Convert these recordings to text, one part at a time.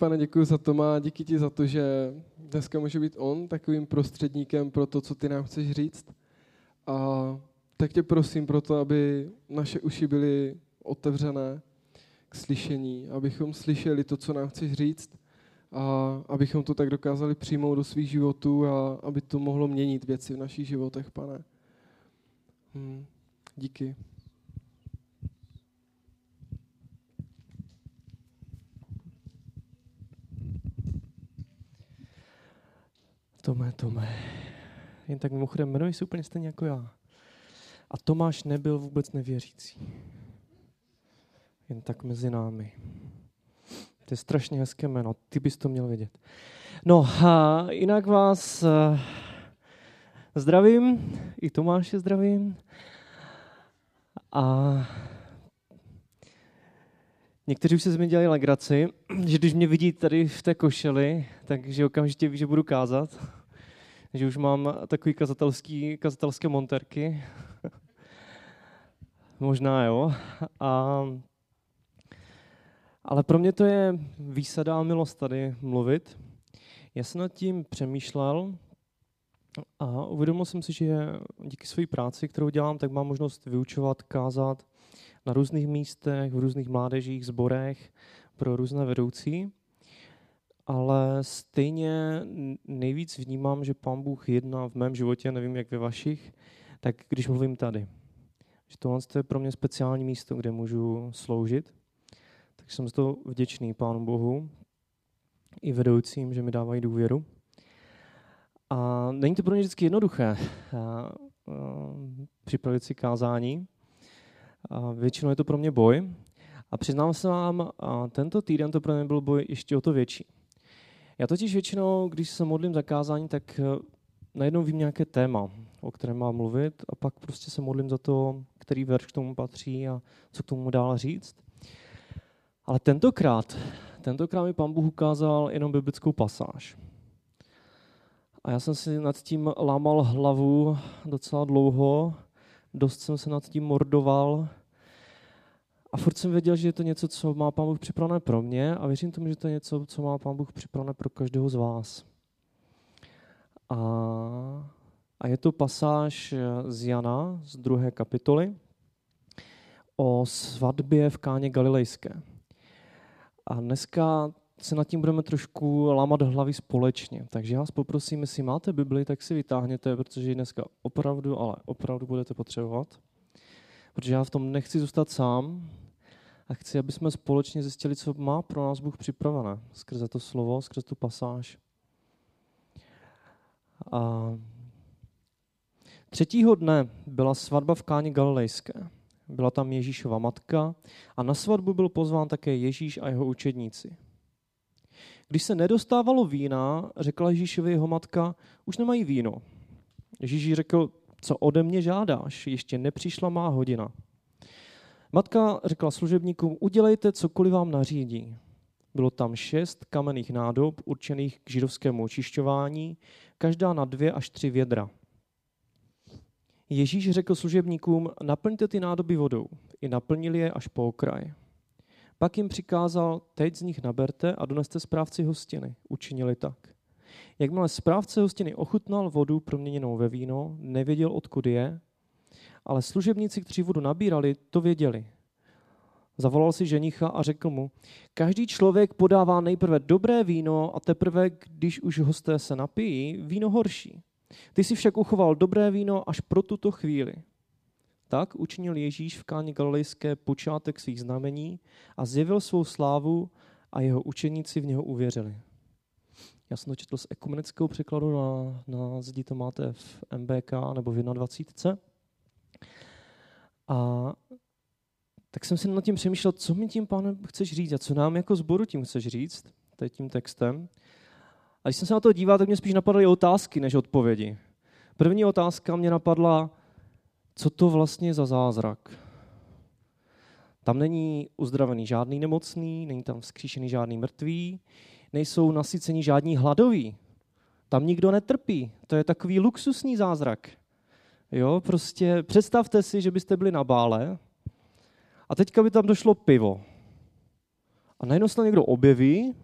pane, děkuji za to má, díky ti za to, že dneska může být on takovým prostředníkem pro to, co ty nám chceš říct. A tak tě prosím pro to, aby naše uši byly otevřené k slyšení, abychom slyšeli to, co nám chceš říct a abychom to tak dokázali přijmout do svých životů a aby to mohlo měnit věci v našich životech, pane. Hmm. Díky. Tome, Tome. Jen tak mimochodem, jmenuji se úplně stejně jako já. A Tomáš nebyl vůbec nevěřící. Jen tak mezi námi. To je strašně hezké jméno, ty bys to měl vědět. No a jinak vás uh, zdravím, i Tomáše zdravím. A někteří už se z mě dělali legraci, že když mě vidí tady v té košeli, takže okamžitě ví, že budu kázat. Že už mám takový kazatelský, kazatelské monterky. Možná jo. A, ale pro mě to je výsada a milost tady mluvit. Já jsem nad tím přemýšlel a uvědomil jsem si, že díky své práci, kterou dělám, tak mám možnost vyučovat, kázat na různých místech, v různých mládežích, zborech pro různé vedoucí. Ale stejně nejvíc vnímám, že Pán Bůh jedná v mém životě, nevím jak ve vašich, tak když mluvím tady. Že tohle je pro mě speciální místo, kde můžu sloužit. Tak jsem za to vděčný Pánu Bohu i vedoucím, že mi dávají důvěru. A není to pro mě vždycky jednoduché připravit si kázání. Většinou je to pro mě boj. A přiznám se vám, tento týden to pro mě byl boj ještě o to větší. Já totiž většinou, když se modlím za kázání, tak e, najednou vím nějaké téma, o kterém mám mluvit a pak prostě se modlím za to, který verš k tomu patří a co k tomu dál říct. Ale tentokrát, tentokrát mi pán Bůh ukázal jenom biblickou pasáž. A já jsem si nad tím lámal hlavu docela dlouho, dost jsem se nad tím mordoval a furt jsem věděl, že je to něco, co má Pán Bůh připravené pro mě a věřím tomu, že to je něco, co má Pán Bůh připravené pro každého z vás. A, a je to pasáž z Jana, z druhé kapitoly, o svatbě v Káně Galilejské. A dneska se nad tím budeme trošku lámat hlavy společně. Takže já vás poprosím, jestli máte Bibli, tak si vytáhněte, protože ji dneska opravdu, ale opravdu budete potřebovat. Protože já v tom nechci zůstat sám a chci, aby jsme společně zjistili, co má pro nás Bůh připravené skrze to slovo, skrze tu pasáž. A třetího dne byla svatba v Káni Galilejské. Byla tam Ježíšova matka a na svatbu byl pozván také Ježíš a jeho učedníci. Když se nedostávalo vína, řekla Ježíšovi jeho matka, už nemají víno. Ježíš řekl, co ode mě žádáš, ještě nepřišla má hodina. Matka řekla služebníkům, udělejte cokoliv vám nařídí. Bylo tam šest kamenných nádob určených k židovskému očišťování, každá na dvě až tři vědra. Ježíš řekl služebníkům, naplňte ty nádoby vodou. I naplnili je až po okraj. Pak jim přikázal, teď z nich naberte a doneste správci hostiny. Učinili tak. Jakmile správce hostiny ochutnal vodu proměněnou ve víno, nevěděl, odkud je, ale služebníci, kteří vodu nabírali, to věděli. Zavolal si ženicha a řekl mu, každý člověk podává nejprve dobré víno a teprve, když už hosté se napijí, víno horší. Ty si však uchoval dobré víno až pro tuto chvíli. Tak učinil Ježíš v Káni Galilejské počátek svých znamení a zjevil svou slávu a jeho učeníci v něho uvěřili. Já jsem to četl z ekumenického překladu, na, na zdi to máte v MBK nebo v 21. A tak jsem si nad tím přemýšlel, co mi tím, pane, chceš říct a co nám jako zboru tím chceš říct, tady tím textem. A když jsem se na to díval, tak mě spíš napadaly otázky než odpovědi. První otázka mě napadla, co to vlastně za zázrak. Tam není uzdravený žádný nemocný, není tam vzkříšený žádný mrtvý, nejsou nasyceni žádní hladoví. Tam nikdo netrpí. To je takový luxusní zázrak. Jo, prostě představte si, že byste byli na bále a teďka by tam došlo pivo. A najednou se tam někdo objeví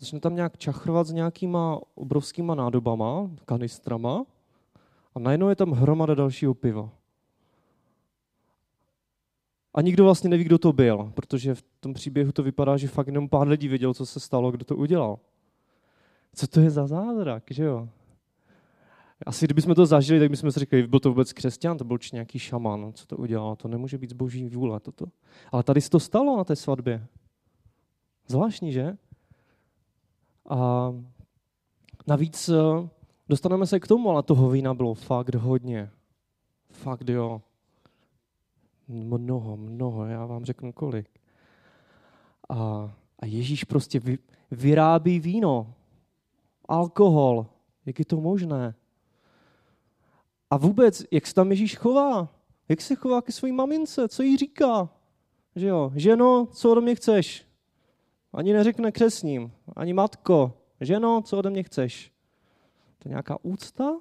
začne tam nějak čachrovat s nějakýma obrovskýma nádobama, kanistrama a najednou je tam hromada dalšího piva. A nikdo vlastně neví, kdo to byl, protože v tom příběhu to vypadá, že fakt jenom pár lidí věděl, co se stalo, kdo to udělal. Co to je za zázrak, že jo? Asi kdybychom to zažili, tak bychom si řekli, byl to vůbec křesťan, to byl či nějaký šaman, co to udělal, to nemůže být z boží vůle toto. Ale tady se to stalo na té svatbě. Zvláštní, že? A navíc eh, dostaneme se k tomu, ale toho vína bylo fakt hodně. Fakt jo. Mnoho, mnoho, já vám řeknu kolik. A, a Ježíš prostě vy, vyrábí víno, alkohol. Jak je to možné? A vůbec, jak se tam Ježíš chová? Jak se chová ke své mamince? Co jí říká? Že jo, ženo, co ode mě chceš? Ani neřekne křesním, ani matko. Ženo, co ode mě chceš? To je nějaká úcta?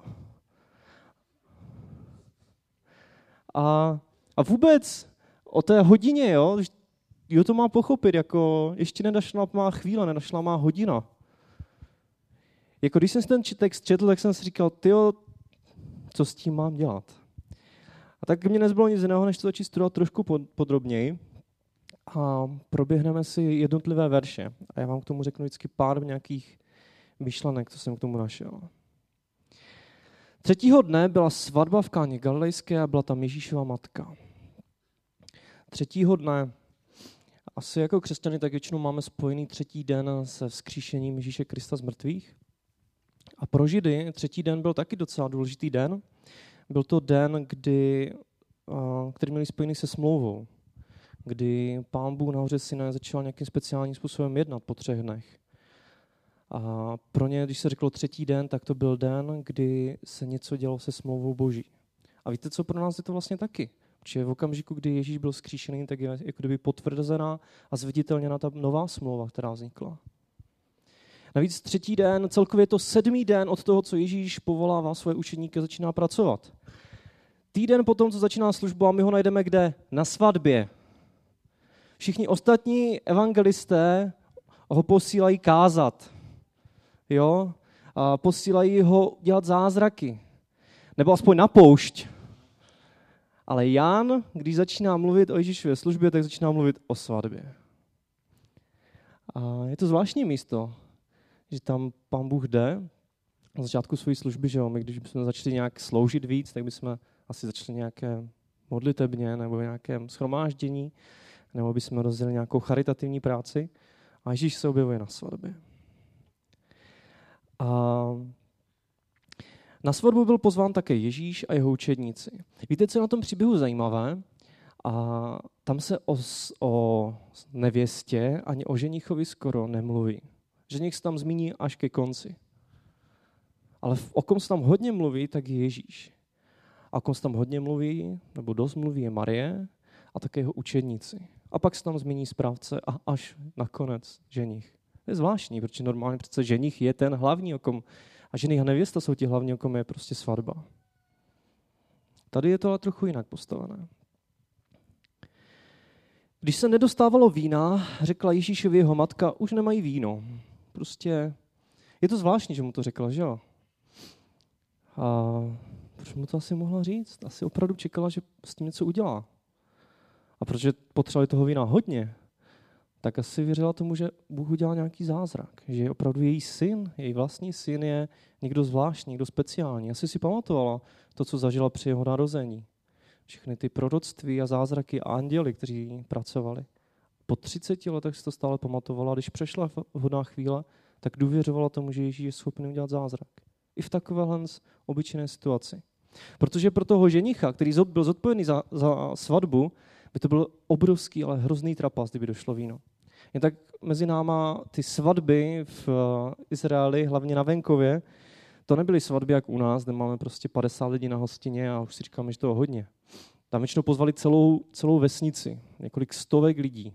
A, a vůbec o té hodině, jo, jo to má pochopit, jako ještě nenašla má chvíle, nenašla má hodina. Jako když jsem ten text četl, tak jsem si říkal, tyjo, co s tím mám dělat? A tak mě nezbylo nic jiného, než to začít studovat trošku podrobněji a proběhneme si jednotlivé verše. A já vám k tomu řeknu vždycky pár nějakých myšlenek, co jsem k tomu našel. Třetího dne byla svatba v Káně Galilejské a byla tam Ježíšova matka. Třetího dne, asi jako křesťany, tak většinou máme spojený třetí den se vzkříšením Ježíše Krista z mrtvých. A pro Židy třetí den byl taky docela důležitý den. Byl to den, kdy, který měli spojený se smlouvou, kdy pán Bůh nahoře Sinaj začal nějakým speciálním způsobem jednat po třech dnech. A pro ně, když se řeklo třetí den, tak to byl den, kdy se něco dělo se smlouvou Boží. A víte, co pro nás je to vlastně taky? Protože v okamžiku, kdy Ježíš byl zkříšený, tak je jako kdyby potvrzená a zviditelněna ta nová smlouva, která vznikla. Navíc třetí den, celkově to sedmý den od toho, co Ježíš povolává svoje učeníky, začíná pracovat. Týden potom, co začíná službu, a my ho najdeme kde? Na svatbě. Všichni ostatní evangelisté ho posílají kázat. Jo? A posílají ho dělat zázraky. Nebo aspoň na poušť. Ale Jan, když začíná mluvit o Ježíšově službě, tak začíná mluvit o svatbě. A je to zvláštní místo že tam pán Bůh jde na začátku své služby, že jo, my když bychom začali nějak sloužit víc, tak bychom asi začali nějaké modlitebně nebo nějakém schromáždění, nebo bychom rozdělili nějakou charitativní práci. A Ježíš se objevuje na svatbě. A na svatbu byl pozván také Ježíš a jeho učedníci. Víte, co je na tom příběhu zajímavé? A tam se o, o nevěstě ani o ženichovi skoro nemluví že nich se tam zmíní až ke konci. Ale o kom se tam hodně mluví, tak je Ježíš. A o kom se tam hodně mluví, nebo dost mluví, je Marie a také jeho učedníci. A pak se tam zmíní správce a až nakonec ženich. To je zvláštní, protože normálně přece ženich je ten hlavní, o kom, a ženich a nevěsta jsou ti hlavní, kom je prostě svatba. Tady je to ale trochu jinak postavené. Když se nedostávalo vína, řekla Ježíšovi jeho matka, už nemají víno prostě, je to zvláštní, že mu to řekla, že jo? A proč mu to asi mohla říct? Asi opravdu čekala, že s tím něco udělá. A protože potřebovali toho vína hodně, tak asi věřila tomu, že Bůh udělal nějaký zázrak. Že je opravdu její syn, její vlastní syn je někdo zvláštní, někdo speciální. Asi si pamatovala to, co zažila při jeho narození. Všechny ty proroctví a zázraky a anděli, kteří pracovali po 30 letech si to stále pamatovala. Když přešla vhodná chvíle, tak důvěřovala tomu, že Ježíš je schopný udělat zázrak. I v takovéhle obyčejné situaci. Protože pro toho ženicha, který byl zodpovědný za, za svatbu, by to byl obrovský, ale hrozný trapas, kdyby došlo víno. Jen tak mezi náma ty svatby v eh, Izraeli, hlavně na venkově, to nebyly svatby jak u nás, kde máme prostě 50 lidí na hostině a už si říkáme, že to je hodně. Tam většinou pozvali celou, celou vesnici, několik stovek lidí.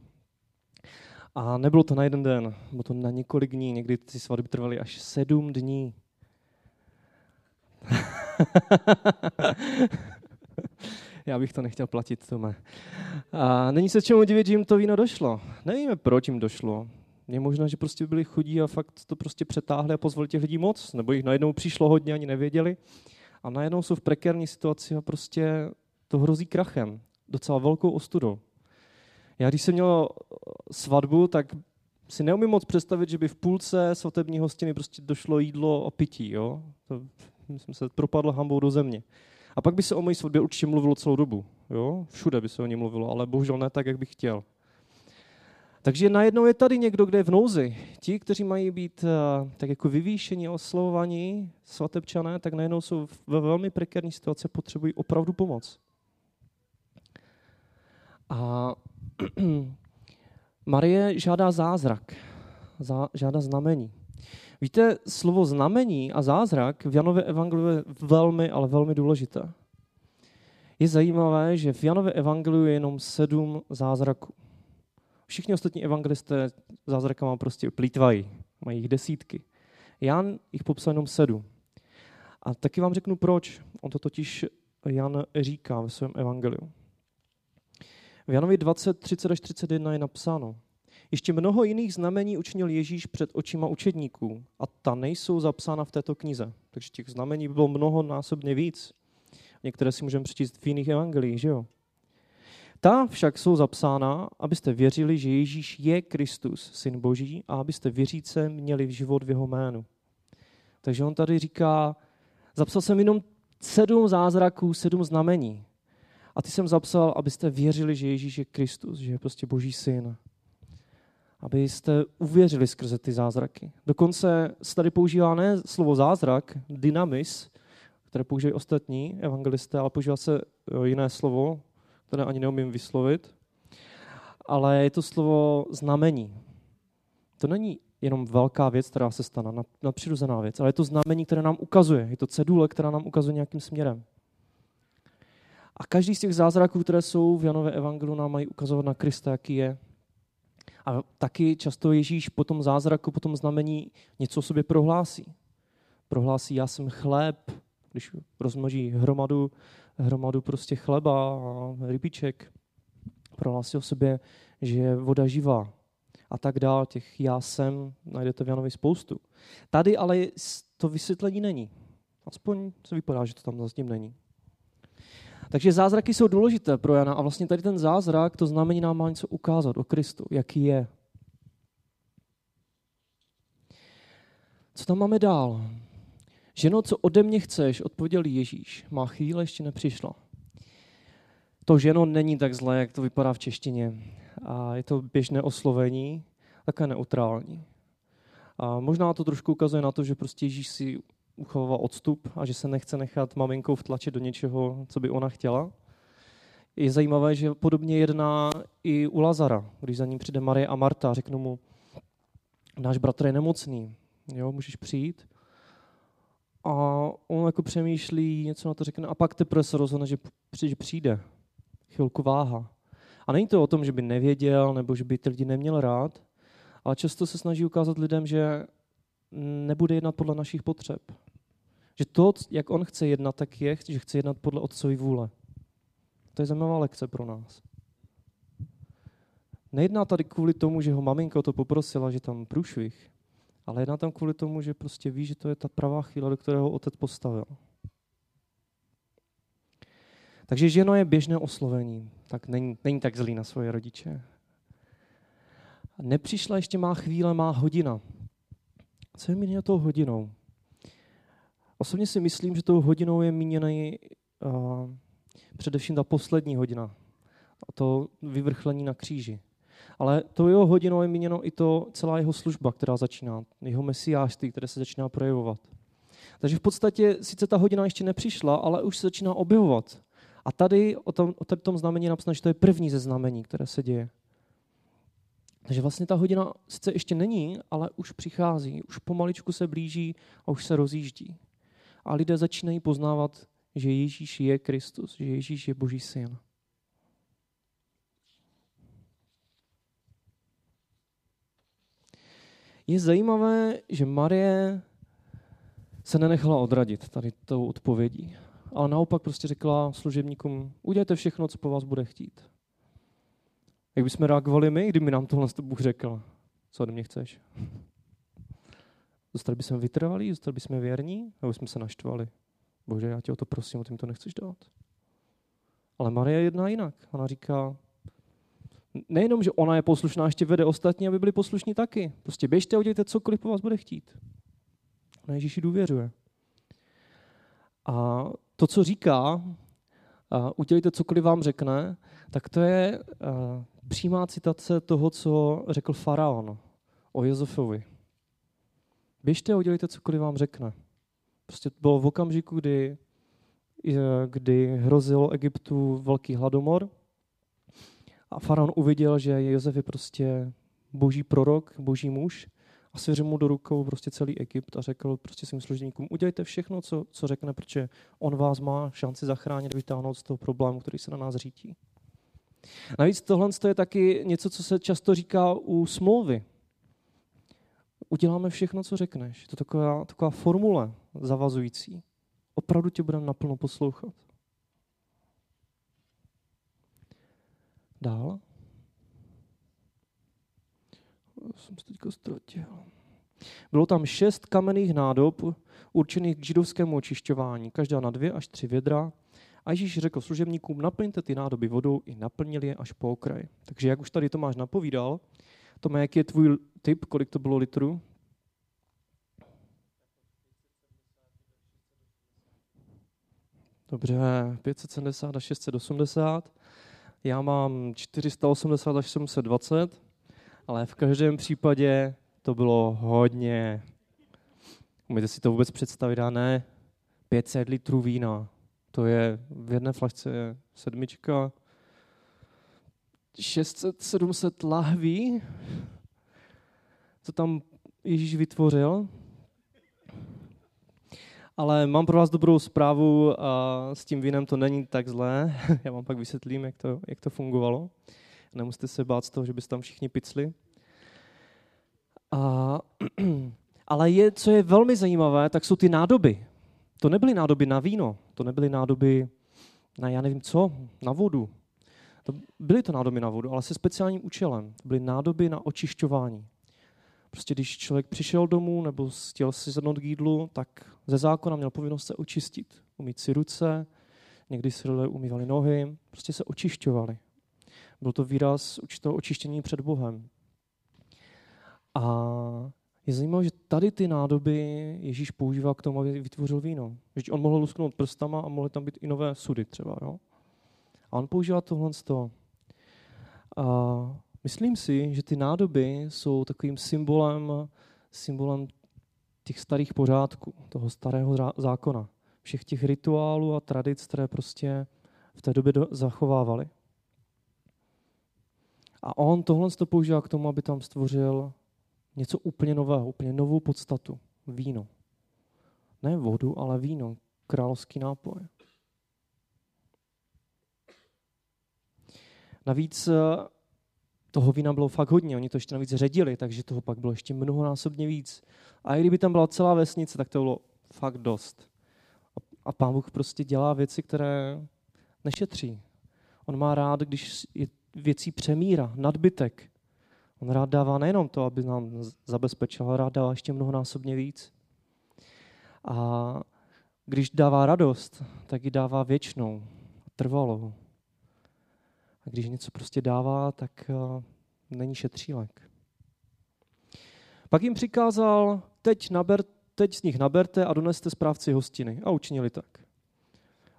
A nebylo to na jeden den, bylo to na několik dní, někdy ty svatby trvaly až sedm dní. Já bych to nechtěl platit, Tome. A není se čemu divit, že jim to víno došlo. Nevíme, proč jim došlo. Je možné, že prostě byli chudí a fakt to prostě přetáhli a pozvali těch lidí moc, nebo jich najednou přišlo hodně, ani nevěděli. A najednou jsou v prekérní situaci a prostě to hrozí krachem. Docela velkou ostudou. Já když jsem měl svatbu, tak si neumím moc představit, že by v půlce svatební hostiny prostě došlo jídlo a pití. Jo? To, jsem se propadl hambou do země. A pak by se o mojí svatbě určitě mluvilo celou dobu. Jo? Všude by se o ní mluvilo, ale bohužel ne tak, jak bych chtěl. Takže najednou je tady někdo, kde je v nouzi. Ti, kteří mají být uh, tak jako vyvýšení, oslovovaní, svatebčané, tak najednou jsou ve velmi prekérní situaci a potřebují opravdu pomoc. A Marie žádá zázrak, žádá znamení. Víte, slovo znamení a zázrak v Janově evangeliu je velmi, ale velmi důležité. Je zajímavé, že v Janově evangeliu je jenom sedm zázraků. Všichni ostatní evangelisté zázrakama prostě plítvají, mají jich desítky. Jan jich popsal jenom sedm. A taky vám řeknu proč. On to totiž Jan říká ve svém evangeliu. V Janovi 20, 30 až 31 je napsáno. Ještě mnoho jiných znamení učinil Ježíš před očima učedníků a ta nejsou zapsána v této knize. Takže těch znamení by bylo mnoho násobně víc. Některé si můžeme přečíst v jiných evangelích, že jo? Ta však jsou zapsána, abyste věřili, že Ježíš je Kristus, Syn Boží, a abyste věříce měli v život v jeho jménu. Takže on tady říká, zapsal jsem jenom sedm zázraků, sedm znamení. A ty jsem zapsal, abyste věřili, že Ježíš je Kristus, že je prostě Boží syn. Abyste uvěřili skrze ty zázraky. Dokonce se tady používá ne slovo zázrak, dynamis, které používají ostatní evangelisté, ale používá se jiné slovo, které ani neumím vyslovit, ale je to slovo znamení. To není jenom velká věc, která se stane, nadpřirozená věc, ale je to znamení, které nám ukazuje. Je to cedule, která nám ukazuje nějakým směrem. A každý z těch zázraků, které jsou v Janové evangelu, nám mají ukazovat na Krista, jaký je. A taky často Ježíš po tom zázraku, po tom znamení něco o sobě prohlásí. Prohlásí, já jsem chléb, když rozmnoží hromadu, hromadu prostě chleba a rybiček. Prohlásí o sobě, že je voda živá a tak dál. Těch já jsem najdete v Janovi spoustu. Tady ale to vysvětlení není. Aspoň se vypadá, že to tam zatím není. Takže zázraky jsou důležité pro Jana a vlastně tady ten zázrak, to znamení nám má něco ukázat o Kristu, jaký je. Co tam máme dál? Ženo, co ode mě chceš, odpověděl Ježíš. Má chvíle ještě nepřišla. To ženo není tak zlé, jak to vypadá v češtině. A je to běžné oslovení, také neutrální. A možná to trošku ukazuje na to, že prostě Ježíš si uchovává odstup a že se nechce nechat maminkou vtlačit do něčeho, co by ona chtěla. Je zajímavé, že podobně jedná i u Lazara, když za ním přijde Marie a Marta a řeknou mu, náš bratr je nemocný, jo, můžeš přijít. A on jako přemýšlí, něco na to řekne a pak teprve se rozhodne, že přijde. Chvilku váha. A není to o tom, že by nevěděl nebo že by ty lidi neměl rád, ale často se snaží ukázat lidem, že nebude jednat podle našich potřeb. Že to, jak on chce jednat, tak je, že chce jednat podle otcovy vůle. To je zajímavá lekce pro nás. Nejedná tady kvůli tomu, že ho maminka to poprosila, že tam průšvih, ale jedná tam kvůli tomu, že prostě ví, že to je ta pravá chvíle, do kterého otec postavil. Takže ženo je běžné oslovení, tak není, není tak zlý na svoje rodiče. Nepřišla, ještě má chvíle, má hodina. Co je míněno tou hodinou? Osobně si myslím, že tou hodinou je míněný uh, především ta poslední hodina. A to vyvrchlení na kříži. Ale to jeho hodinou je míněno i to celá jeho služba, která začíná, jeho mesiářství, které se začíná projevovat. Takže v podstatě sice ta hodina ještě nepřišla, ale už se začíná objevovat. A tady o tom, o tom znamení je napsáno, že to je první ze znamení, které se děje. Takže vlastně ta hodina sice ještě není, ale už přichází, už pomaličku se blíží a už se rozjíždí. A lidé začínají poznávat, že Ježíš je Kristus, že Ježíš je Boží syn. Je zajímavé, že Marie se nenechala odradit tady tou odpovědí, ale naopak prostě řekla služebníkům, udělejte všechno, co po vás bude chtít. Jak bychom reagovali my, kdyby nám tohle Bůh řekl? Co ode mě chceš? Zůstali bychom vytrvalí, zůstali bychom věrní, nebo jsme se naštvali? Bože, já tě o to prosím, o tím to nechceš dát. Ale Marie jedná jinak. Ona říká, nejenom, že ona je poslušná, ještě vede ostatní, aby byli poslušní taky. Prostě běžte a udělejte cokoliv po vás bude chtít. Ona Ježíši důvěřuje. A to, co říká, udělejte cokoliv vám řekne, tak to je přímá citace toho, co řekl faraon o Josefovi. Běžte a udělejte cokoliv vám řekne. Prostě to bylo v okamžiku, kdy, kdy hrozil Egyptu velký hladomor a faraon uviděl, že Josef je prostě boží prorok, boží muž a svěřil mu do rukou prostě celý Egypt a řekl prostě svým služebníkům, udělejte všechno, co, co řekne, protože on vás má šanci zachránit, vytáhnout z toho problému, který se na nás řítí. Navíc tohle je taky něco, co se často říká u smlouvy. Uděláme všechno, co řekneš. To je taková, taková formule zavazující. Opravdu tě budeme naplno poslouchat. Dál. Jsem se teďka ztratil. Bylo tam šest kamenných nádob určených k židovskému očišťování, každá na dvě až tři vědra. A Ježíš řekl služebníkům, naplňte ty nádoby vodou i naplnili je až po okraj. Takže jak už tady Tomáš napovídal, Tome, jaký je tvůj typ, kolik to bylo litrů? Dobře, 570 až 680. Já mám 480 až 720, ale v každém případě to bylo hodně. Umíte si to vůbec představit, a ne? 500 litrů vína. To je v jedné flašce sedmička, 600, 700 lahví, co tam Ježíš vytvořil. Ale mám pro vás dobrou zprávu, a s tím vínem to není tak zlé. Já vám pak vysvětlím, jak to, jak to fungovalo. Nemusíte se bát z toho, že byste tam všichni picli. A, ale je, co je velmi zajímavé, tak jsou ty nádoby. To nebyly nádoby na víno, to nebyly nádoby na já nevím co, na vodu. To byly to nádoby na vodu, ale se speciálním účelem. To byly nádoby na očišťování. Prostě když člověk přišel domů nebo chtěl si sednout k jídlu, tak ze zákona měl povinnost se očistit. Umít si ruce, někdy si lidé umývali nohy, prostě se očišťovali. Byl to výraz určitého očištění před Bohem. A je zajímavé, že tady ty nádoby Ježíš používá k tomu, aby vytvořil víno. Že on mohl lusknout prstama a mohly tam být i nové sudy třeba. Jo? A on používá tohle z toho. A myslím si, že ty nádoby jsou takovým symbolem, symbolem těch starých pořádků, toho starého zákona. Všech těch rituálů a tradic, které prostě v té době zachovávali. A on tohle to používá k tomu, aby tam stvořil něco úplně nového, úplně novou podstatu. Víno. Ne vodu, ale víno. Královský nápoj. Navíc eh, toho vína bylo fakt hodně, oni to ještě navíc ředili, takže toho pak bylo ještě mnohonásobně víc. A i kdyby tam byla celá vesnice, tak to bylo fakt dost. A pán Bůh prostě dělá věci, které nešetří. On má rád, když je věcí přemíra, nadbytek. On rád dává nejenom to, aby nám zabezpečil, ale rád dává ještě mnohonásobně víc. A když dává radost, tak ji dává věčnou, trvalou. A když něco prostě dává, tak uh, není šetřílek. Pak jim přikázal, teď, naber, teď z nich naberte a doneste správci hostiny. A učinili tak.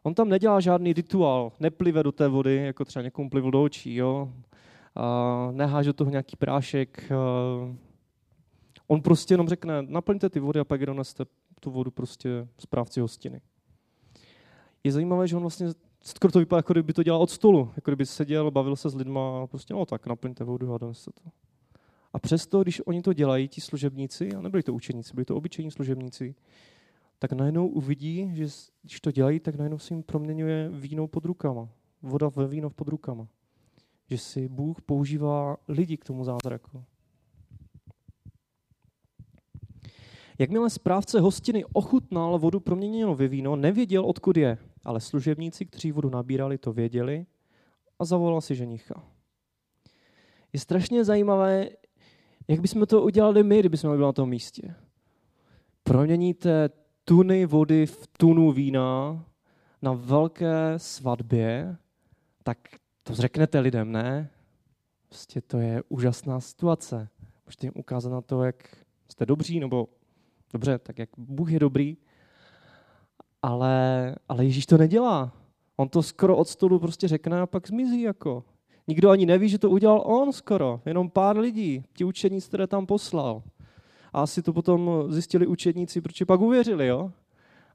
On tam nedělá žádný rituál, neplive do té vody, jako třeba někomu plivl do očí, jo? A neháže do toho nějaký prášek. On prostě jenom řekne, naplňte ty vody a pak doneste tu vodu prostě správci hostiny. Je zajímavé, že on vlastně skoro to vypadá, jako kdyby to dělal od stolu. Jako kdyby seděl, bavil se s lidma a prostě, no tak, naplňte vodu a doneste to. A přesto, když oni to dělají, ti služebníci, a nebyli to učeníci, byli to obyčejní služebníci, tak najednou uvidí, že když to dělají, tak najednou si jim proměňuje víno pod rukama. Voda ve víno pod rukama. Že si Bůh používá lidi k tomu zázraku. Jakmile správce hostiny ochutnal vodu proměněnou ve víno, nevěděl, odkud je, ale služebníci, kteří vodu nabírali, to věděli a zavolal si ženicha. Je strašně zajímavé, Jak bychom to udělali my, kdybychom byli na tom místě? Proměníte tuny vody v tunu vína na velké svatbě, tak to řeknete lidem, ne? Prostě to je úžasná situace. Můžete jim ukázat na to, jak jste dobří, nebo dobře, tak jak Bůh je dobrý. Ale, ale Ježíš to nedělá. On to skoro od stolu prostě řekne a pak zmizí jako. Nikdo ani neví, že to udělal on skoro. Jenom pár lidí, ti učeníci, které tam poslal. A asi to potom zjistili učedníci, proč pak uvěřili, jo?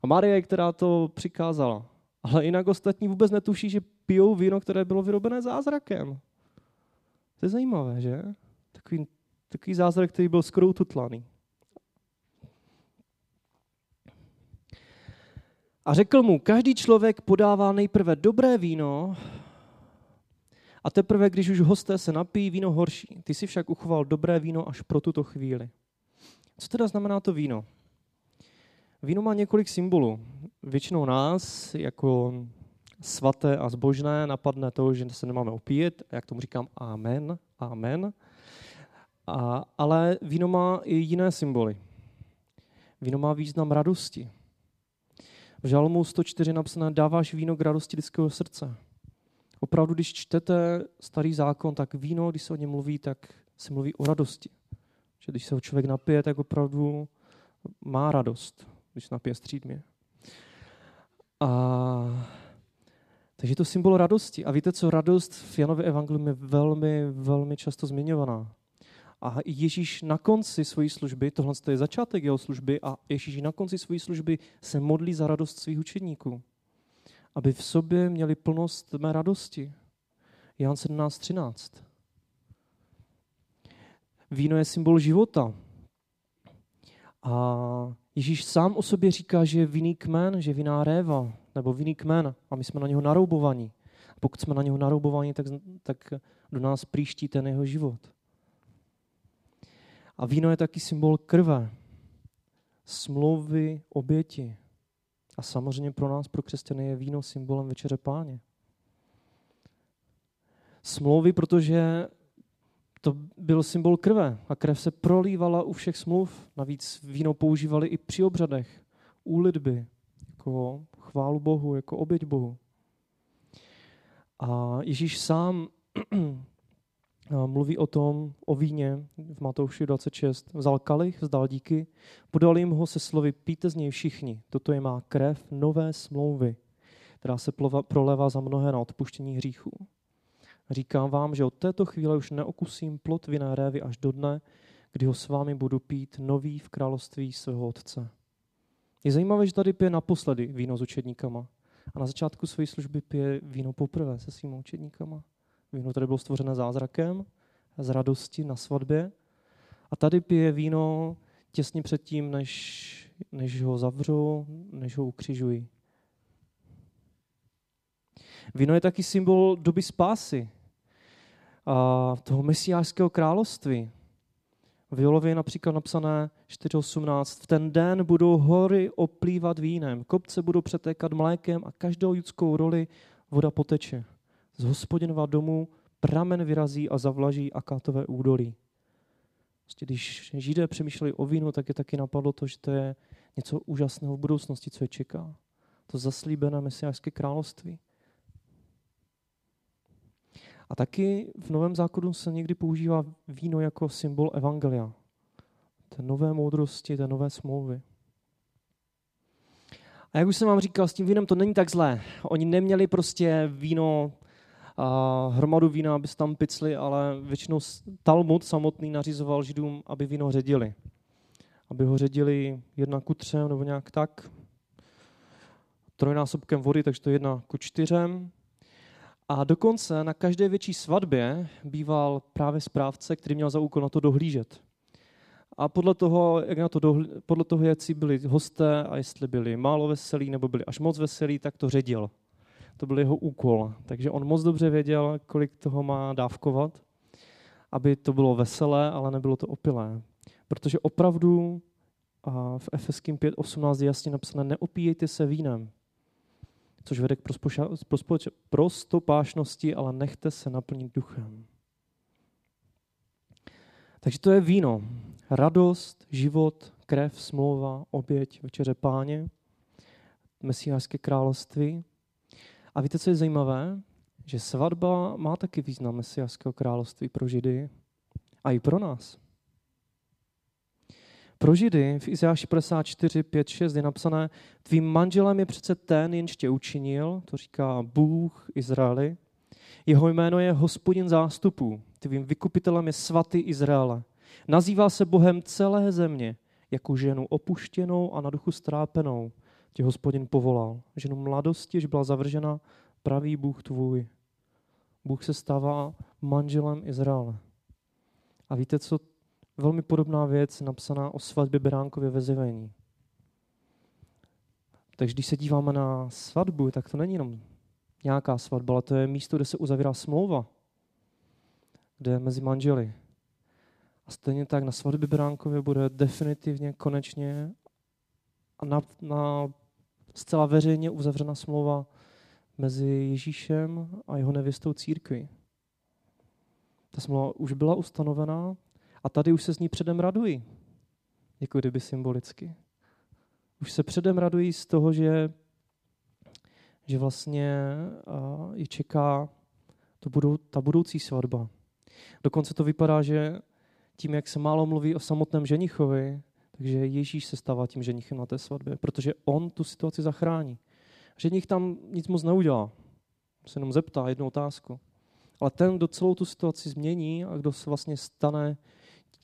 A Marie, která to přikázala. Ale jinak ostatní vůbec netuší, že pijou víno, které bylo vyrobené zázrakem. To je zajímavé, že? Takový, takový zázrak, který byl skoro ututlaný. A řekl mu, každý člověk podává nejprve dobré víno a teprve, když už hosté se napijí, víno horší. Ty si však uchoval dobré víno až pro tuto chvíli. Co teda znamená to víno? Víno má několik symbolů. Většinou nás, jako svaté a zbožné, napadne to, že se nemáme opíjet, jak tomu říkám, amen, amen. A, ale víno má i jiné symboly. Víno má význam radosti. V Žalmu 104 napsané, dáváš víno k radosti lidského srdce. Opravdu, když čtete starý zákon, tak víno, když se o něm mluví, tak se mluví o radosti. Že když se ho člověk napije, tak opravdu má radost, když napije střídmě. A takže je to symbol radosti. A víte co, radost v Janově evangelium je velmi, velmi často zmiňovaná. A Ježíš na konci své služby, tohle je začátek jeho služby, a Ježíš na konci své služby se modlí za radost svých učedníků. Aby v sobě měli plnost mé radosti. Jan 17.13. Víno je symbol života. A Ježíš sám o sobě říká, že je vinný kmen, že je vinná réva, nebo vinný kmen a my jsme na něho naroubovaní. A pokud jsme na něho naroubovaní, tak, tak do nás příští ten jeho život. A víno je taky symbol krve, smlouvy, oběti. A samozřejmě pro nás, pro křesťany, je víno symbolem večeře páně. Smlouvy, protože to byl symbol krve a krev se prolívala u všech smluv. Navíc víno používali i při obřadech, u lidby, jako chválu Bohu, jako oběť Bohu. A Ježíš sám mluví o tom, o víně v Matouši 26. Vzal kalich, vzdal díky, podal jim ho se slovy, píte z něj všichni, toto je má krev nové smlouvy, která se prolevá za mnohé na odpuštění hříchů. Říkám vám, že od této chvíle už neokusím plot vinné révy až do dne, kdy ho s vámi budu pít nový v království svého otce. Je zajímavé, že tady pije naposledy víno s učedníkama a na začátku své služby pije víno poprvé se svými učedníkama. Víno tady bylo stvořené zázrakem, z radosti na svatbě. A tady pije víno těsně předtím, než, než ho zavřou, než ho ukřižují. Víno je taky symbol doby spásy, a toho mesiářského království. V Jolově je například napsané 4.18. V ten den budou hory oplývat vínem, kopce budou přetékat mlékem a každou judskou roli voda poteče. Z hospodinova domu pramen vyrazí a zavlaží akátové údolí. Prostě když Židé přemýšleli o vínu, tak je taky napadlo to, že to je něco úžasného v budoucnosti, co je čeká. To zaslíbené mesiářské království. A taky v Novém zákonu se někdy používá víno jako symbol evangelia. Té nové moudrosti, té nové smlouvy. A jak už jsem vám říkal, s tím vínem to není tak zlé. Oni neměli prostě víno, a hromadu vína, aby tam picli, ale většinou Talmud samotný nařizoval židům, aby víno ředili. Aby ho ředili jedna ku třem nebo nějak tak. Trojnásobkem vody, takže to je jedna ku čtyřem. A dokonce na každé větší svatbě býval právě správce, který měl za úkol na to dohlížet. A podle toho, jak na to dohlí, podle toho, jak byli hosté a jestli byli málo veselí nebo byli až moc veselí, tak to ředil. To byl jeho úkol. Takže on moc dobře věděl, kolik toho má dávkovat, aby to bylo veselé, ale nebylo to opilé. Protože opravdu a v Efeským 5.18 je jasně napsané, neopíjejte se vínem, což vede k prostopášnosti, ale nechte se naplnit duchem. Takže to je víno. Radost, život, krev, smlouva, oběť, večeře páně, mesiářské království. A víte, co je zajímavé? Že svatba má taky význam mesiářského království pro Židy a i pro nás. Pro Židy v Izajáši 54, 5, 6 je napsané, tvým manželem je přece ten, jenž tě učinil, to říká Bůh Izraeli. Jeho jméno je hospodin zástupů, tvým vykupitelem je svatý Izraele. Nazývá se Bohem celé země, jako ženu opuštěnou a na duchu strápenou tě hospodin povolal. Ženu mladosti, že byla zavržena pravý Bůh tvůj. Bůh se stává manželem Izraele. A víte, co velmi podobná věc napsaná o svatbě Beránkově ve zjevení. Takže když se díváme na svatbu, tak to není jenom nějaká svatba, ale to je místo, kde se uzavírá smlouva, kde je mezi manželi. A stejně tak na svatbě Beránkově bude definitivně, konečně a na, na zcela veřejně uzavřena smlouva mezi Ježíšem a jeho nevěstou církví. Ta smlouva už byla ustanovená a tady už se z ní předem radují. Jako kdyby symbolicky. Už se předem radují z toho, že, že vlastně je čeká to budou, ta budoucí svatba. Dokonce to vypadá, že tím, jak se málo mluví o samotném ženichovi, takže Ježíš se stává tím ženichem na té svatbě, protože on tu situaci zachrání. Ženich tam nic moc neudělá. Se jenom zeptá jednu otázku. Ale ten, kdo celou tu situaci změní a kdo se vlastně stane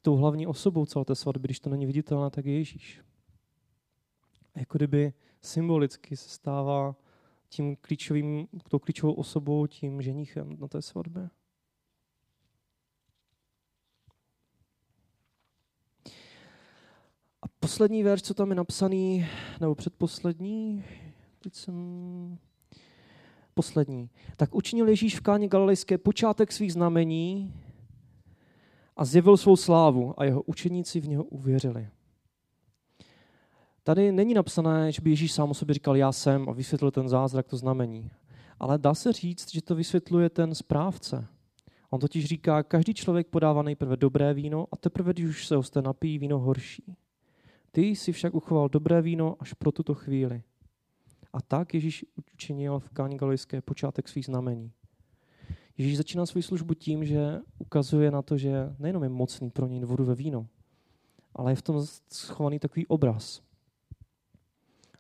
tou hlavní osobou celé té svatby, když to není viditelné, tak je Ježíš. A jako kdyby symbolicky se stává tím klíčovým, tou klíčovou osobou, tím ženichem na té svatbě. Poslední verš, co tam je napsaný, nebo předposlední, teď jsem... Poslední. Tak učinil Ježíš v káně galilejské počátek svých znamení, a zjevil svou slávu a jeho učeníci v něho uvěřili. Tady není napsané, že by Ježíš sám o sobě říkal já jsem a vysvětlil ten zázrak, to znamení. Ale dá se říct, že to vysvětluje ten správce. On totiž říká, každý člověk podává nejprve dobré víno a teprve, když už se hosté napíjí, víno horší. Ty si však uchoval dobré víno až pro tuto chvíli. A tak Ježíš učinil v Káni Galilejské počátek svých znamení. Ježíš začíná svou službu tím, že ukazuje na to, že nejenom je mocný pro něj vodu ve víno, ale je v tom schovaný takový obraz.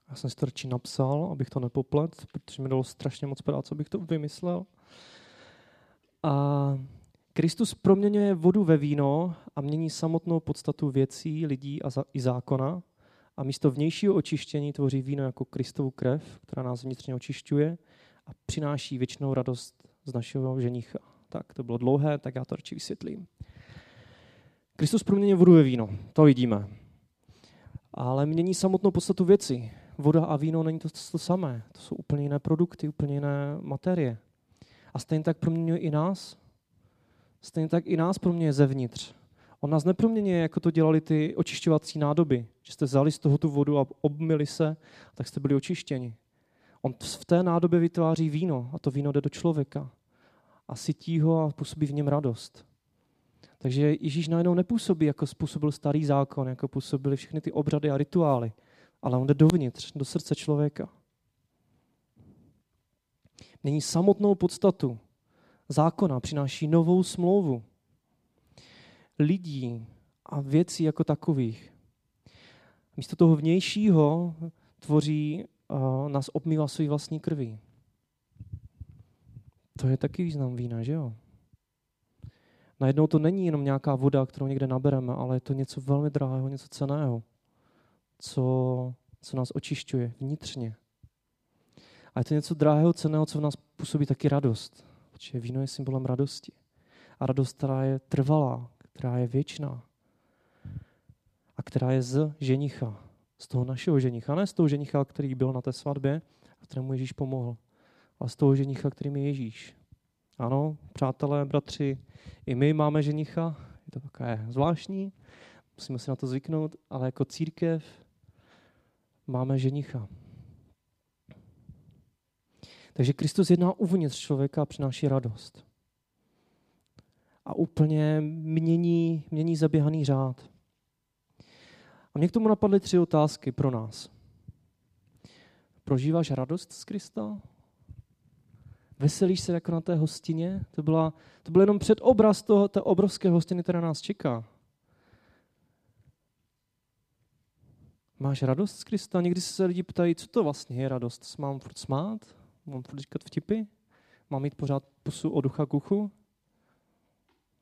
Já jsem si to radši napsal, abych to nepoplet, protože mi dalo strašně moc práce, abych to vymyslel. A Kristus proměňuje vodu ve víno a mění samotnou podstatu věcí, lidí a i zákona. A místo vnějšího očištění tvoří víno jako Kristovu krev, která nás vnitřně očišťuje a přináší věčnou radost z našeho ženicha. Tak, to bylo dlouhé, tak já to radši vysvětlím. Kristus proměňuje vodu ve víno, to vidíme. Ale mění samotnou podstatu věci. Voda a víno není to, to samé. To jsou úplně jiné produkty, úplně jiné materie. A stejně tak proměňuje i nás. Stejně tak i nás proměňuje zevnitř. On nás neproměňuje, jako to dělali ty očišťovací nádoby. Že jste vzali z toho tu vodu a obmili se, tak jste byli očištěni. On v té nádobě vytváří víno a to víno jde do člověka a sytí ho a působí v něm radost. Takže Ježíš najednou nepůsobí, jako způsobil starý zákon, jako působily všechny ty obřady a rituály, ale on jde dovnitř, do srdce člověka. Není samotnou podstatu zákona, přináší novou smlouvu lidí a věcí jako takových. Místo toho vnějšího tvoří nás obmývá svý vlastní krví. To je taky význam vína, že jo? Najednou to není jenom nějaká voda, kterou někde nabereme, ale je to něco velmi drahého, něco ceného, co, co nás očišťuje vnitřně. A je to něco drahého, ceného, co v nás působí taky radost. Protože víno je symbolem radosti. A radost, která je trvalá, která je věčná a která je z ženicha, z toho našeho ženicha, ne z toho ženicha, který byl na té svatbě a kterému Ježíš pomohl, ale z toho ženicha, kterým je Ježíš. Ano, přátelé, bratři, i my máme ženicha, je to také zvláštní, musíme si na to zvyknout, ale jako církev máme ženicha. Takže Kristus jedná uvnitř člověka a přináší radost. a úplně mění, mění zaběhaný řád. A mě k tomu napadly tři otázky pro nás. Prožíváš radost z Krista? Veselíš se jako na té hostině? To, byla, to byl jenom předobraz toho, té obrovské hostiny, která nás čeká. Máš radost z Krista? Někdy se lidi ptají, co to vlastně je radost. Mám furt smát? Mám furt říkat vtipy? Mám mít pořád pusu od ducha k uchu?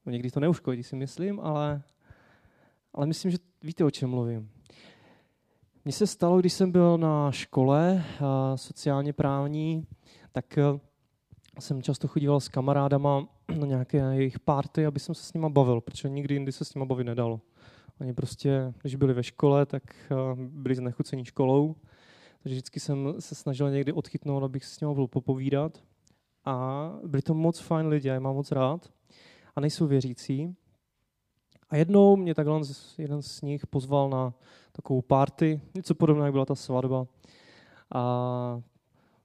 No, někdy to neuškodí, si myslím, ale, ale myslím, že víte, o čem mluvím. Mně se stalo, když jsem byl na škole sociálně právní, tak eh, jsem často chodíval s kamarádama na nějaké jejich party, aby jsem se s nima bavil, protože nikdy jindy se s nima bavit nedalo. Oni prostě, když byli ve škole, tak eh, byli znechucení školou, takže vždycky jsem se snažil někdy odchytnout, abych s nimi mohl popovídat. A byli to moc fajn lidi, já je mám moc rád. A nejsou věřící. A jednou mě takhle jeden z nich pozval na takovou party, něco podobného, jak byla ta svatba. A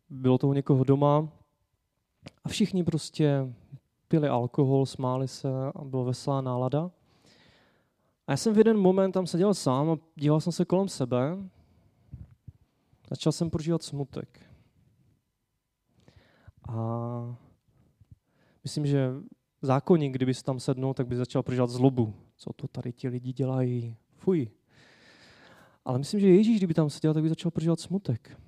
bylo to u někoho doma. A všichni prostě pili alkohol, smáli se a byla veselá nálada. A já jsem v jeden moment tam seděl sám a díval jsem se kolem sebe. Začal jsem prožívat smutek. A myslím, že zákonník, kdyby se tam sednul, tak by začal prožívat zlobu. Co to tady ti lidi dělají? Fuj. Ale myslím, že Ježíš, kdyby tam seděl, tak by začal prožívat smutek.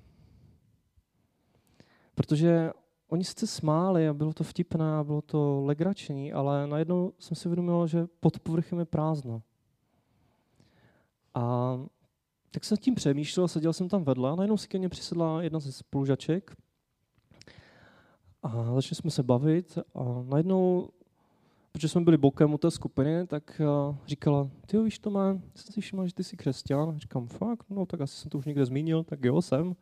Protože oni sice smáli a bylo to vtipné a bylo to legrační, ale najednou jsem si uvědomil, že pod povrchem je prázdno. A tak jsem tím přemýšlel, seděl jsem tam vedle a najednou si ke mně přisedla jedna ze spolužaček a začali jsme se bavit a najednou, protože jsme byli bokem u té skupiny, tak říkala, ty víš to má, jsem si všimla, že ty jsi křesťan. Říkám, fakt, no tak asi jsem to už někde zmínil, tak jo, jsem.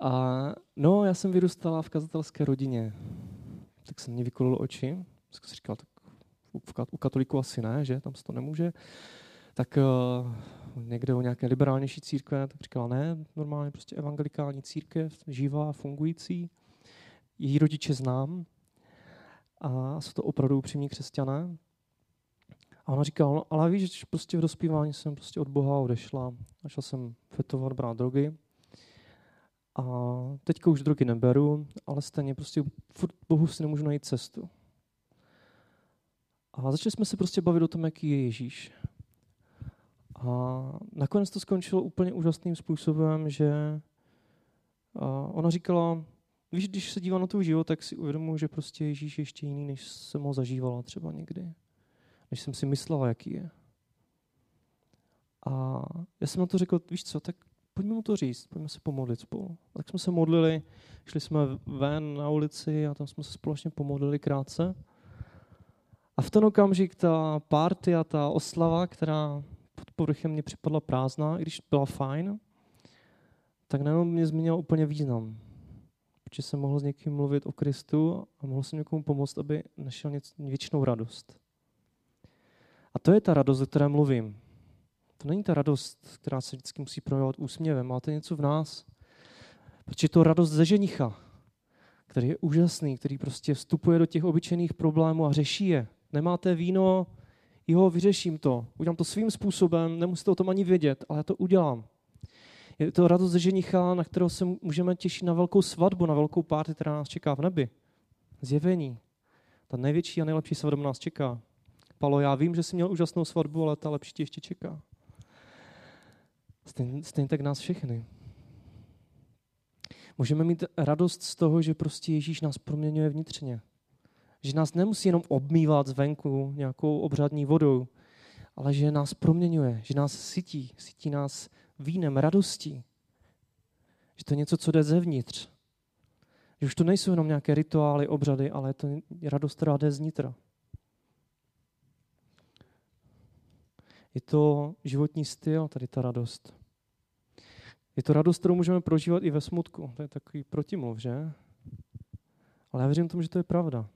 A no, já jsem vyrůstala v kazatelské rodině. Tak jsem mě vykolil oči. Tak jsem říkal, tak u katolíku asi ne, že? Tam se to nemůže tak uh, někde o nějaké liberálnější církve, tak říkala ne, normálně prostě evangelikální církev, živá, fungující. Její rodiče znám a jsou to opravdu upřímní křesťané. A ona říkala, no, ale víš, že prostě v dospívání jsem prostě od Boha odešla. Začala jsem fetovat, brát drogy. A teďka už drogy neberu, ale stejně prostě furt Bohu si nemůžu najít cestu. A začali jsme se prostě bavit o tom, jaký je Ježíš. A nakonec to skončilo úplně úžasným způsobem, že ona říkala, víš, když se dívám na tvůj život, tak si uvědomuji, že prostě Ježíš je ještě jiný, než jsem ho zažívala třeba někdy. Než jsem si myslela, jaký je. A já jsem na to řekl, víš co, tak pojďme mu to říct, pojďme se pomodlit spolu. A tak jsme se modlili, šli jsme ven na ulici a tam jsme se společně pomodlili krátce. A v ten okamžik ta party a ta oslava, která pod povrchem mě připadla prázdná, i když byla fajn, tak najednou mě změnil úplně význam. Protože jsem mohl s někým mluvit o Kristu a mohl jsem někomu pomoct, aby našel věčnou radost. A to je ta radost, o které mluvím. To není ta radost, která se vždycky musí projevovat úsměvem, ale to je něco v nás. Protože to radost ze ženicha, který je úžasný, který prostě vstupuje do těch obyčejných problémů a řeší je. Nemáte víno, jo, vyřeším to, udělám to svým způsobem, nemusíte o tom ani vědět, ale já to udělám. Je to radost ze ženicha, na kterou se můžeme těšit na velkou svatbu, na velkou párty, která nás čeká v nebi. Zjevení. Ta největší a nejlepší svatba nás čeká. Palo, já vím, že jsi měl úžasnou svatbu, ale ta lepší tě ještě čeká. Stejně, stejně tak nás všechny. Můžeme mít radost z toho, že prostě Ježíš nás proměňuje vnitřně. Že nás nemusí jenom obmývat zvenku nějakou obřadní vodou, ale že nás proměňuje, že nás sytí, sytí nás vínem, radostí. Že to je něco, co jde zevnitř. Že už to nejsou jenom nějaké rituály, obřady, ale je to radost, která jde znitra. Je to životní styl, tady ta radost. Je to radost, kterou můžeme prožívat i ve smutku. To je takový protimluv, že? Ale já věřím tomu, že to je pravda.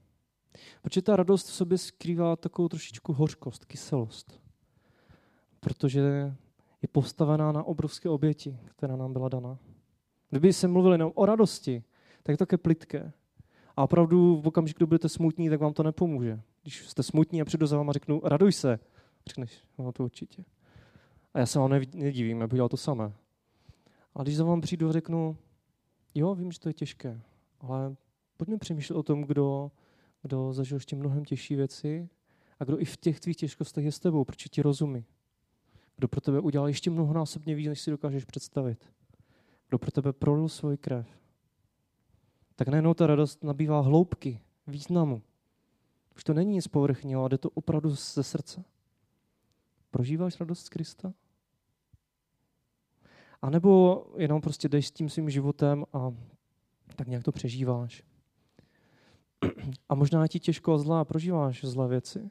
Protože ta radost v sobě skrývá takovou trošičku hořkost, kyselost. Protože je postavená na obrovské oběti, která nám byla dana. Kdyby se mluvili jenom o radosti, tak je to také plitké. A opravdu v okamžiku, kdy budete smutní, tak vám to nepomůže. Když jste smutní a přijdu za váma a řeknu, raduj se, řekneš, no to určitě. A já se vám nedivím, já bych dělal to samé. A když za vám přijdu a řeknu, jo, vím, že to je těžké, ale pojďme přemýšlet o tom, kdo, kdo zažil ještě mnohem těžší věci a kdo i v těch tvých těžkostech je s tebou, protože ti rozumí. Kdo pro tebe udělal ještě mnohonásobně víc, než si dokážeš představit. Kdo pro tebe prolil svůj krev. Tak najednou ta radost nabývá hloubky, významu. Už to není nic povrchního, ale jde to opravdu ze srdce. Prožíváš radost z Krista? A nebo jenom prostě jdeš s tím svým životem a tak nějak to přežíváš. A možná ti těžko a zlá prožíváš zlé věci.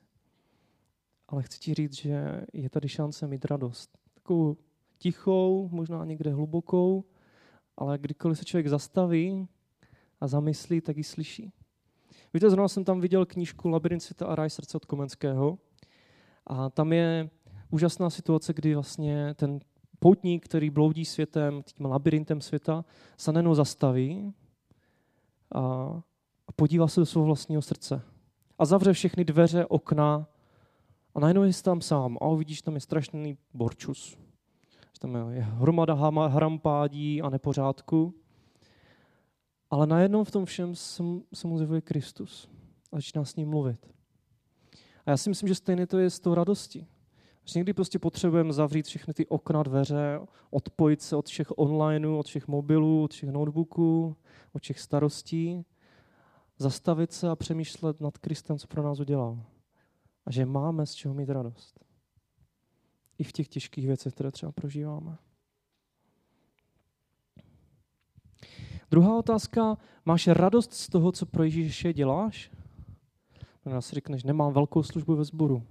Ale chci ti říct, že je tady šance mít radost. Takovou tichou, možná někde hlubokou, ale kdykoliv se člověk zastaví a zamyslí, tak ji slyší. Víte, zrovna jsem tam viděl knížku Labyrint světa a ráj srdce od Komenského. A tam je úžasná situace, kdy vlastně ten poutník, který bloudí světem, tím labirintem světa, se zastaví a, a podívá se do svého vlastního srdce. A zavře všechny dveře, okna a najednou je tam sám. A uvidíš, tam je strašný borčus. Tam je hromada hrampádí a nepořádku. Ale najednou v tom všem se, mu zjevuje Kristus a začíná s ním mluvit. A já si myslím, že stejně to je s tou radostí. Že někdy prostě potřebujeme zavřít všechny ty okna, dveře, odpojit se od všech onlineů, od všech mobilů, od všech notebooků, od všech starostí, zastavit se a přemýšlet nad Kristem, co pro nás udělal. A že máme z čeho mít radost. I v těch těžkých věcech, které třeba prožíváme. Druhá otázka, máš radost z toho, co pro Ježíše děláš? Já si řekneš, nemám velkou službu ve sboru.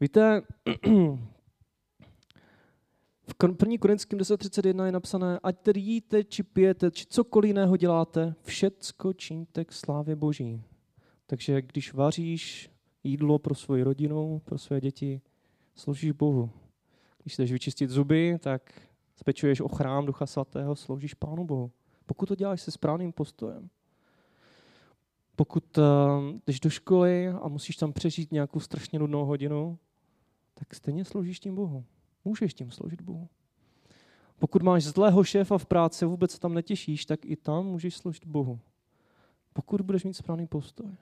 Víte, v 1. Korinském 10.31 je napsané, ať tedy jíte, či pijete, či cokoliv jiného děláte, všecko čiňte k slávě Boží. Takže když vaříš jídlo pro svoji rodinu, pro své děti, sloužíš Bohu. Když chceš vyčistit zuby, tak spečuješ o chrám Ducha Svatého, sloužíš Pánu Bohu. Pokud to děláš se správným postojem. Pokud uh, jdeš do školy a musíš tam přežít nějakou strašně nudnou hodinu, tak stejně sloužíš tím Bohu. Můžeš tím sloužit Bohu. Pokud máš zlého šéfa v práci a vůbec se tam netěšíš, tak i tam můžeš sloužit Bohu. Pokud budeš mít správný postoj.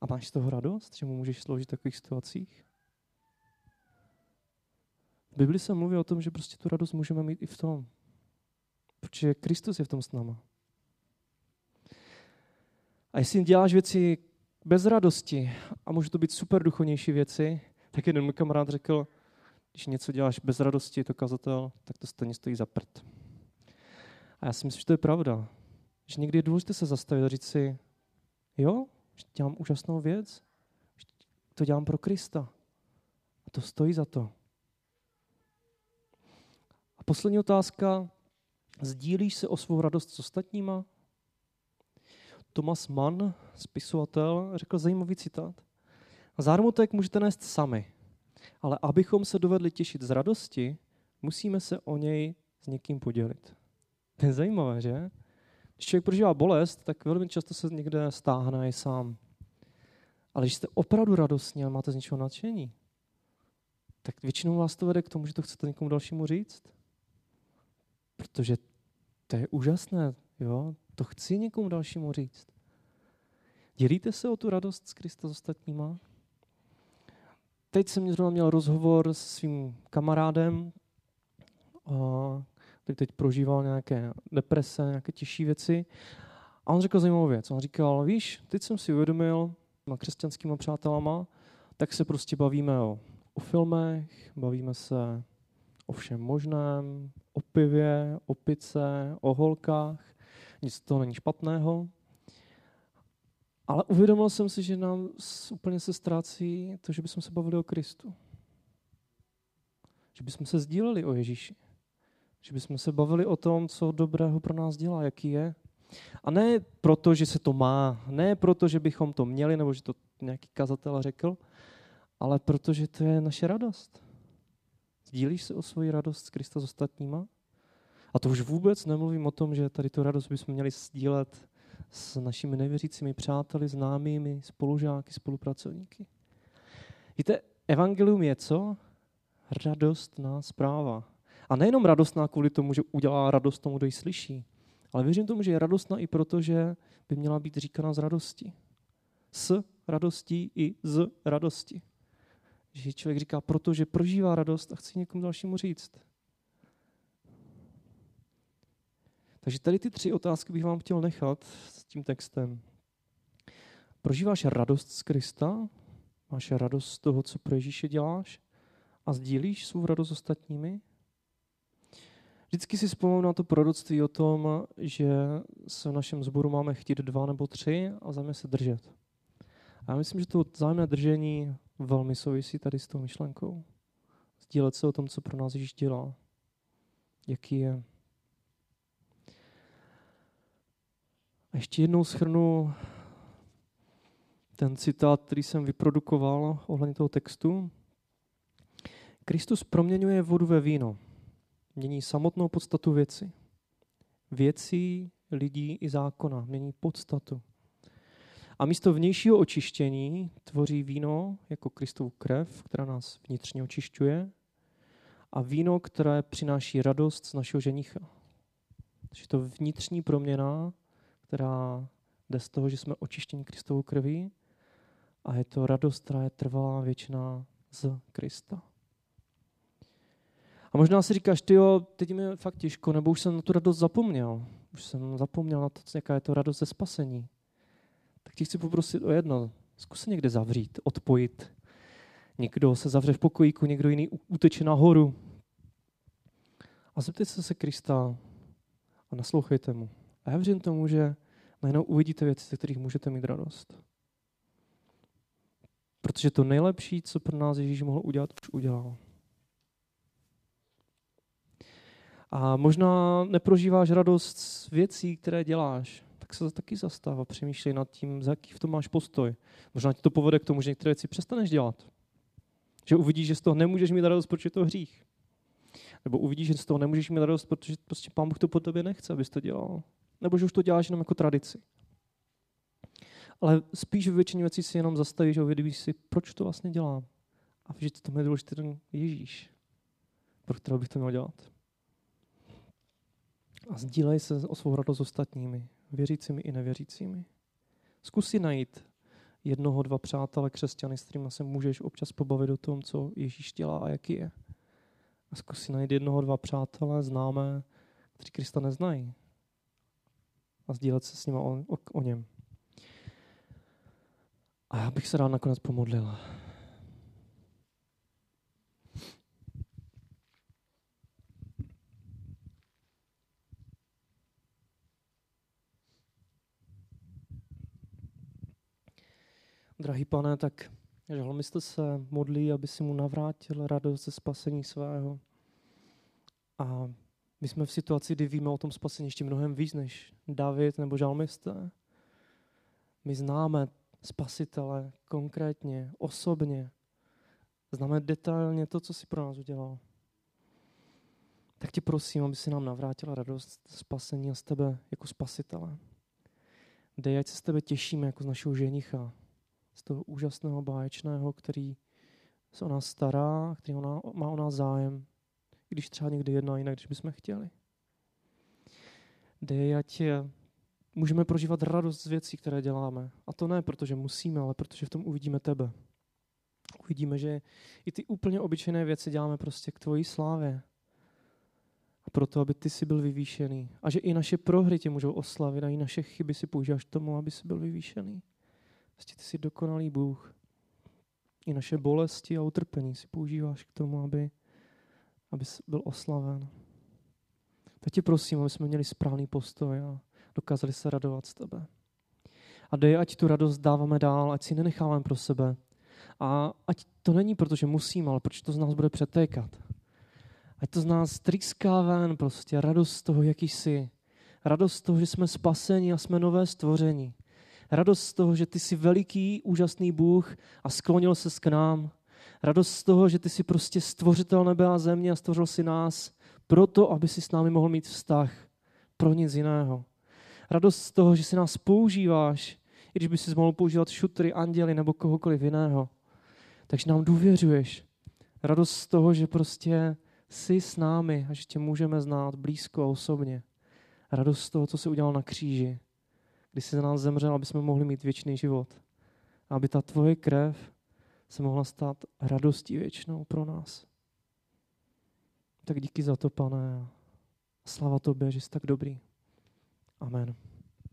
A máš z toho radost, že mu můžeš sloužit v takových situacích? V Bibli se mluví o tom, že prostě tu radost můžeme mít i v tom. Protože Kristus je v tom s náma. A jestli děláš věci bez radosti, a může to být super duchovnější věci, tak jeden můj kamarád řekl, když něco děláš bez radosti, to kazatel, tak to stejně stojí za prd. A já si myslím, že to je pravda. Že někdy je důležité se zastavit a říct si, jo, že dělám úžasnou věc, že to dělám pro Krista. A to stojí za to. A poslední otázka. Sdílíš se o svou radost s ostatníma? Thomas Mann, spisovatel, řekl zajímavý citát. Zármutek můžete nést sami, ale abychom se dovedli těšit z radosti, musíme se o něj s někým podělit. To je zajímavé, že? Když člověk prožívá bolest, tak velmi často se někde stáhne i sám. Ale když jste opravdu radostní a máte z něčeho nadšení, tak většinou vás to vede k tomu, že to chcete někomu dalšímu říct. Protože to je úžasné, jo? To chci někomu dalšímu říct. Dělíte se o tu radost s Krista s ostatníma? Teď jsem zrovna měl rozhovor s svým kamarádem, který teď prožíval nějaké deprese, nějaké těžší věci. A on řekl zajímavou věc. On říkal, víš, teď jsem si uvědomil s křesťanskými přátelama, tak se prostě bavíme o, o filmech, bavíme se o všem možném, o pivě, o pice, o holkách. Nic z toho není špatného. Ale uvědomil jsem si, že nám úplně se ztrácí to, že bychom se bavili o Kristu. Že bychom se sdíleli o Ježíši. Že bychom se bavili o tom, co dobrého pro nás dělá, jaký je. A ne proto, že se to má, ne proto, že bychom to měli, nebo že to nějaký kazatel řekl, ale protože to je naše radost. Sdílíš se o svoji radost s Krista s ostatníma? A to už vůbec nemluvím o tom, že tady tu radost bychom měli sdílet s našimi nevěřícími přáteli, známými, spolužáky, spolupracovníky. Víte, evangelium je co? Radostná zpráva. A nejenom radostná kvůli tomu, že udělá radost tomu, kdo ji slyší, ale věřím tomu, že je radostná i proto, že by měla být říkána z radosti. S radostí i z radosti. Že člověk říká, protože prožívá radost a chce někomu dalšímu říct. Takže tady ty tři otázky bych vám chtěl nechat s tím textem. Prožíváš radost z Krista? Máš radost z toho, co pro Ježíše děláš? A sdílíš svou radost s ostatními? Vždycky si vzpomínám na to proroctví o tom, že se v našem sboru máme chtít dva nebo tři a zájemně se držet. A já myslím, že to zájemné držení velmi souvisí tady s tou myšlenkou. Sdílet se o tom, co pro nás Ježíš dělá. Jaký je. A ještě jednou schrnu ten citát, který jsem vyprodukoval ohledně toho textu. Kristus proměňuje vodu ve víno. Mění samotnou podstatu věci. Věcí, lidí i zákona. Mění podstatu. A místo vnějšího očištění tvoří víno jako Kristovu krev, která nás vnitřně očišťuje, a víno, které přináší radost z našeho ženicha. Takže to vnitřní proměna, která jde z toho, že jsme očištěni Kristovou krví a je to radost, která je trvalá věčná z Krista. A možná si říkáš, ty jo, teď mi je fakt těžko, nebo už jsem na tu radost zapomněl. Už jsem zapomněl na to, jaká je to radost ze spasení. Tak ti chci poprosit o jedno. Zkus se někde zavřít, odpojit. Někdo se zavře v pokojíku, někdo jiný uteče nahoru. A zeptejte se Krista a naslouchejte mu. A já věřím tomu, že najednou uvidíte věci, ze kterých můžete mít radost. Protože to nejlepší, co pro nás Ježíš mohl udělat, už udělal. A možná neprožíváš radost z věcí, které děláš, tak se taky zastav a přemýšlej nad tím, za jaký v tom máš postoj. Možná ti to povede k tomu, že některé věci přestaneš dělat. Že uvidíš, že z toho nemůžeš mít radost, protože je to hřích. Nebo uvidíš, že z toho nemůžeš mít radost, protože prostě pán Bůh to po tobě nechce, abys to dělal. Nebo že už to děláš jenom jako tradici. Ale spíš v většině věcí si jenom zastavíš a uvědomíš si, proč to vlastně dělám. A že to je důležitý ten Ježíš, pro kterého bych to měl dělat. A sdílej se o svou radost s ostatními, věřícími i nevěřícími. Zkus si najít jednoho, dva přátele křesťany, s kterými se můžeš občas pobavit o tom, co Ježíš dělá a jaký je. A zkus si najít jednoho, dva přátele, známé, kteří Krista neznají. A sdílet se s nimi o, o, o něm. A já bych se rád nakonec pomodlil. Drahý pane, tak žalmista se modlí, aby si mu navrátil radost ze spasení svého. A my jsme v situaci, kdy víme o tom spasení ještě mnohem víc než David nebo žalmista. My známe spasitele konkrétně, osobně. Známe detailně to, co si pro nás udělal. Tak tě prosím, aby si nám navrátila radost spasení a z tebe jako spasitele. Dej, ať se z tebe těšíme jako z našeho ženicha, z toho úžasného, báječného, který se o nás stará, který má o nás zájem, když třeba někdy jedná jinak, když bychom chtěli. Dej, ať můžeme prožívat radost z věcí, které děláme. A to ne, protože musíme, ale protože v tom uvidíme tebe. Uvidíme, že i ty úplně obyčejné věci děláme prostě k tvojí slávě. A proto, aby ty si byl vyvýšený. A že i naše prohry tě můžou oslavit a i naše chyby si používáš k tomu, aby si byl vyvýšený. Prostě ty jsi dokonalý Bůh. I naše bolesti a utrpení si používáš k tomu, aby, aby byl oslaven. Tak tě prosím, aby jsme měli správný postoj a dokázali se radovat z tebe. A dej, ať tu radost dáváme dál, ať si nenecháváme pro sebe. A ať to není proto, že musíme, ale protože to z nás bude přetékat. Ať to z nás trýská ven prostě radost z toho, jaký jsi. Radost z toho, že jsme spaseni a jsme nové stvoření. Radost z toho, že ty jsi veliký, úžasný Bůh a sklonil se k nám. Radost z toho, že ty jsi prostě stvořitel nebe a země a stvořil si nás proto, aby si s námi mohl mít vztah. Pro nic jiného. Radost z toho, že si nás používáš, i když by si mohl používat šutry, anděly nebo kohokoliv jiného. Takže nám důvěřuješ. Radost z toho, že prostě jsi s námi a že tě můžeme znát blízko a osobně. Radost z toho, co se udělal na kříži, kdy jsi za nás zemřel, aby jsme mohli mít věčný život. Aby ta tvoje krev se mohla stát radostí věčnou pro nás. Tak díky za to, pane. Slava tobě, že jsi tak dobrý. Amen.